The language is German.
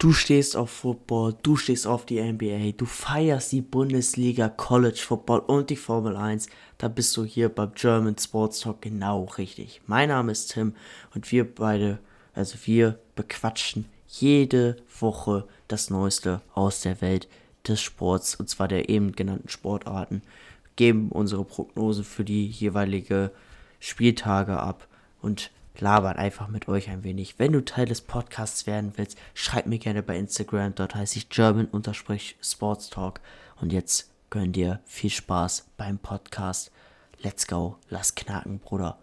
Du stehst auf Football, du stehst auf die NBA, du feierst die Bundesliga, College Football und die Formel 1, da bist du hier beim German Sports Talk genau richtig. Mein Name ist Tim und wir beide, also wir bequatschen jede Woche das Neueste aus der Welt des Sports, und zwar der eben genannten Sportarten, geben unsere Prognose für die jeweilige Spieltage ab und labern einfach mit euch ein wenig. Wenn du Teil des Podcasts werden willst, schreib mir gerne bei Instagram. Dort heiße ich German-Sports Talk. Und jetzt gönn dir viel Spaß beim Podcast. Let's go, lass knacken, Bruder.